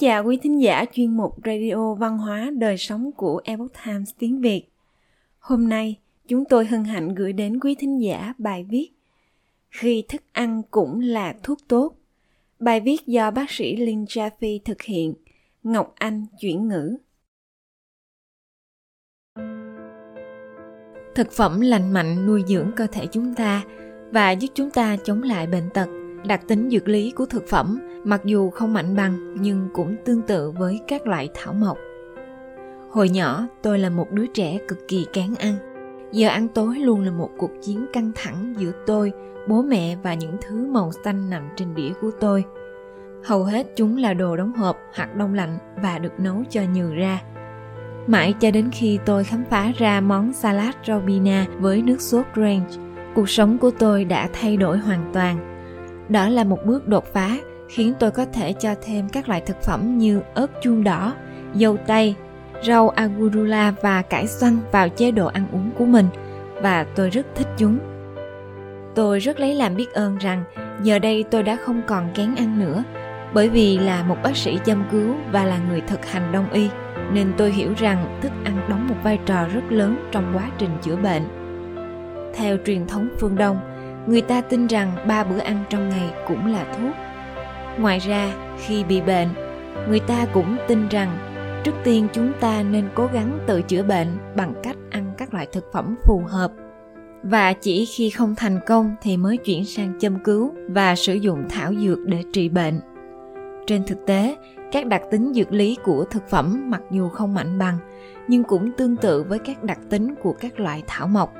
chào quý thính giả chuyên mục Radio Văn hóa Đời sống của Epoch Times tiếng Việt. Hôm nay, chúng tôi hân hạnh gửi đến quý thính giả bài viết Khi thức ăn cũng là thuốc tốt. Bài viết do bác sĩ Linh Jaffe thực hiện, Ngọc Anh chuyển ngữ. Thực phẩm lành mạnh nuôi dưỡng cơ thể chúng ta và giúp chúng ta chống lại bệnh tật đặc tính dược lý của thực phẩm, mặc dù không mạnh bằng, nhưng cũng tương tự với các loại thảo mộc. Hồi nhỏ, tôi là một đứa trẻ cực kỳ kén ăn. Giờ ăn tối luôn là một cuộc chiến căng thẳng giữa tôi, bố mẹ và những thứ màu xanh nằm trên đĩa của tôi. Hầu hết chúng là đồ đóng hộp hoặc đông lạnh và được nấu cho nhừ ra. Mãi cho đến khi tôi khám phá ra món salad robina với nước sốt ranch, cuộc sống của tôi đã thay đổi hoàn toàn đó là một bước đột phá khiến tôi có thể cho thêm các loại thực phẩm như ớt chuông đỏ, dâu tây, rau agurula và cải xoăn vào chế độ ăn uống của mình và tôi rất thích chúng. Tôi rất lấy làm biết ơn rằng giờ đây tôi đã không còn kén ăn nữa bởi vì là một bác sĩ chăm cứu và là người thực hành đông y nên tôi hiểu rằng thức ăn đóng một vai trò rất lớn trong quá trình chữa bệnh. Theo truyền thống phương Đông, người ta tin rằng ba bữa ăn trong ngày cũng là thuốc. Ngoài ra, khi bị bệnh, người ta cũng tin rằng trước tiên chúng ta nên cố gắng tự chữa bệnh bằng cách ăn các loại thực phẩm phù hợp. Và chỉ khi không thành công thì mới chuyển sang châm cứu và sử dụng thảo dược để trị bệnh. Trên thực tế, các đặc tính dược lý của thực phẩm mặc dù không mạnh bằng, nhưng cũng tương tự với các đặc tính của các loại thảo mộc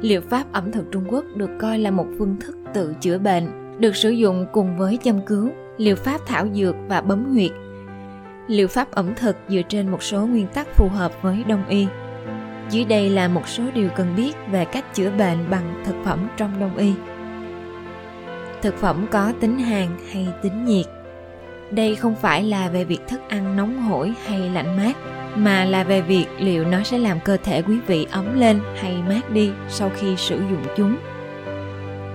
liệu pháp ẩm thực trung quốc được coi là một phương thức tự chữa bệnh, được sử dụng cùng với châm cứu, liệu pháp thảo dược và bấm huyệt. Liệu pháp ẩm thực dựa trên một số nguyên tắc phù hợp với đông y. Dưới đây là một số điều cần biết về cách chữa bệnh bằng thực phẩm trong đông y. Thực phẩm có tính hàn hay tính nhiệt? Đây không phải là về việc thức ăn nóng hổi hay lạnh mát mà là về việc liệu nó sẽ làm cơ thể quý vị ấm lên hay mát đi sau khi sử dụng chúng.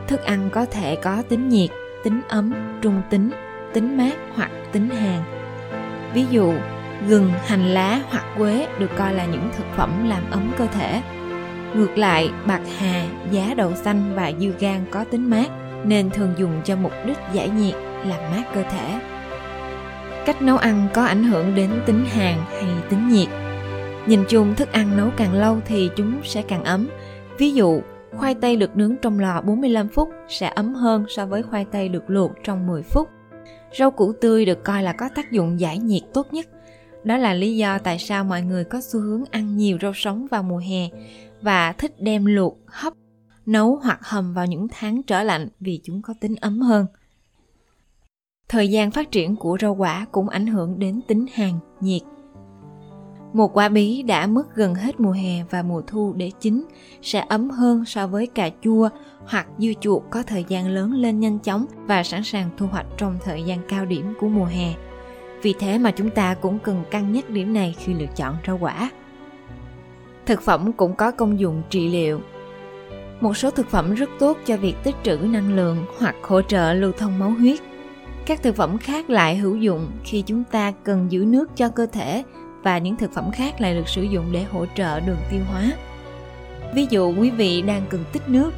Thức ăn có thể có tính nhiệt, tính ấm, trung tính tính mát hoặc tính hàn. Ví dụ, gừng, hành lá hoặc quế được coi là những thực phẩm làm ấm cơ thể. Ngược lại, bạc hà, giá đậu xanh và dưa gan có tính mát nên thường dùng cho mục đích giải nhiệt, làm mát cơ thể cách nấu ăn có ảnh hưởng đến tính hàn hay tính nhiệt. Nhìn chung, thức ăn nấu càng lâu thì chúng sẽ càng ấm. Ví dụ, khoai tây được nướng trong lò 45 phút sẽ ấm hơn so với khoai tây được luộc trong 10 phút. Rau củ tươi được coi là có tác dụng giải nhiệt tốt nhất. Đó là lý do tại sao mọi người có xu hướng ăn nhiều rau sống vào mùa hè và thích đem luộc, hấp, nấu hoặc hầm vào những tháng trở lạnh vì chúng có tính ấm hơn thời gian phát triển của rau quả cũng ảnh hưởng đến tính hàn, nhiệt. Một quả bí đã mất gần hết mùa hè và mùa thu để chín sẽ ấm hơn so với cà chua hoặc dưa chuột có thời gian lớn lên nhanh chóng và sẵn sàng thu hoạch trong thời gian cao điểm của mùa hè. Vì thế mà chúng ta cũng cần cân nhắc điểm này khi lựa chọn rau quả. Thực phẩm cũng có công dụng trị liệu. Một số thực phẩm rất tốt cho việc tích trữ năng lượng hoặc hỗ trợ lưu thông máu huyết các thực phẩm khác lại hữu dụng khi chúng ta cần giữ nước cho cơ thể và những thực phẩm khác lại được sử dụng để hỗ trợ đường tiêu hóa. Ví dụ, quý vị đang cần tích nước,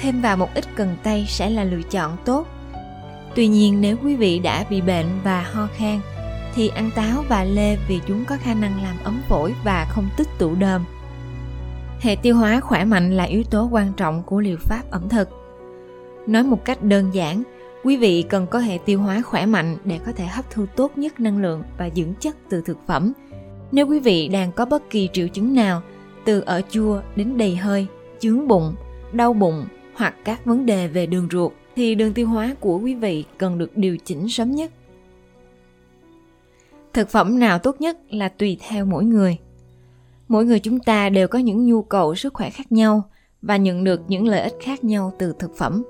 thêm vào một ít cần tây sẽ là lựa chọn tốt. Tuy nhiên, nếu quý vị đã bị bệnh và ho khan, thì ăn táo và lê vì chúng có khả năng làm ấm phổi và không tích tụ đờm. Hệ tiêu hóa khỏe mạnh là yếu tố quan trọng của liệu pháp ẩm thực. Nói một cách đơn giản Quý vị cần có hệ tiêu hóa khỏe mạnh để có thể hấp thu tốt nhất năng lượng và dưỡng chất từ thực phẩm. Nếu quý vị đang có bất kỳ triệu chứng nào, từ ở chua đến đầy hơi, chướng bụng, đau bụng hoặc các vấn đề về đường ruột, thì đường tiêu hóa của quý vị cần được điều chỉnh sớm nhất. Thực phẩm nào tốt nhất là tùy theo mỗi người. Mỗi người chúng ta đều có những nhu cầu sức khỏe khác nhau và nhận được những lợi ích khác nhau từ thực phẩm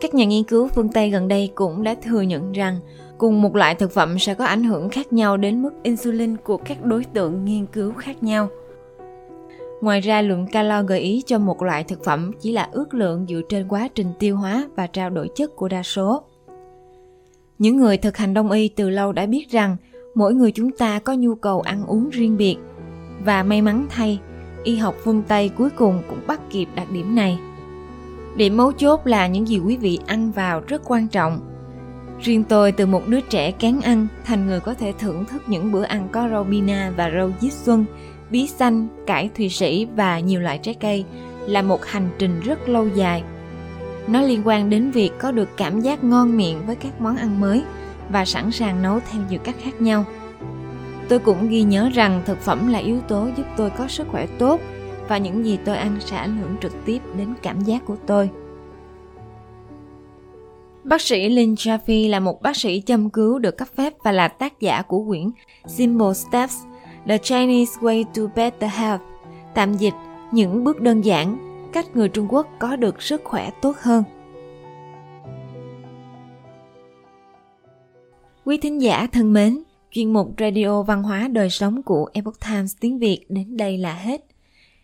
các nhà nghiên cứu phương Tây gần đây cũng đã thừa nhận rằng cùng một loại thực phẩm sẽ có ảnh hưởng khác nhau đến mức insulin của các đối tượng nghiên cứu khác nhau. Ngoài ra, lượng calo gợi ý cho một loại thực phẩm chỉ là ước lượng dựa trên quá trình tiêu hóa và trao đổi chất của đa số. Những người thực hành đông y từ lâu đã biết rằng mỗi người chúng ta có nhu cầu ăn uống riêng biệt và may mắn thay, y học phương Tây cuối cùng cũng bắt kịp đặc điểm này. Điểm mấu chốt là những gì quý vị ăn vào rất quan trọng. Riêng tôi từ một đứa trẻ kén ăn thành người có thể thưởng thức những bữa ăn có rau bina và rau diếp xuân, bí xanh, cải thụy sĩ và nhiều loại trái cây là một hành trình rất lâu dài. Nó liên quan đến việc có được cảm giác ngon miệng với các món ăn mới và sẵn sàng nấu theo nhiều cách khác nhau. Tôi cũng ghi nhớ rằng thực phẩm là yếu tố giúp tôi có sức khỏe tốt và những gì tôi ăn sẽ ảnh hưởng trực tiếp đến cảm giác của tôi. Bác sĩ Lin Jaffe là một bác sĩ châm cứu được cấp phép và là tác giả của quyển Simple Steps The Chinese Way to Better Health, tạm dịch những bước đơn giản, cách người Trung Quốc có được sức khỏe tốt hơn. Quý thính giả thân mến, chuyên mục Radio Văn hóa Đời Sống của Epoch Times tiếng Việt đến đây là hết.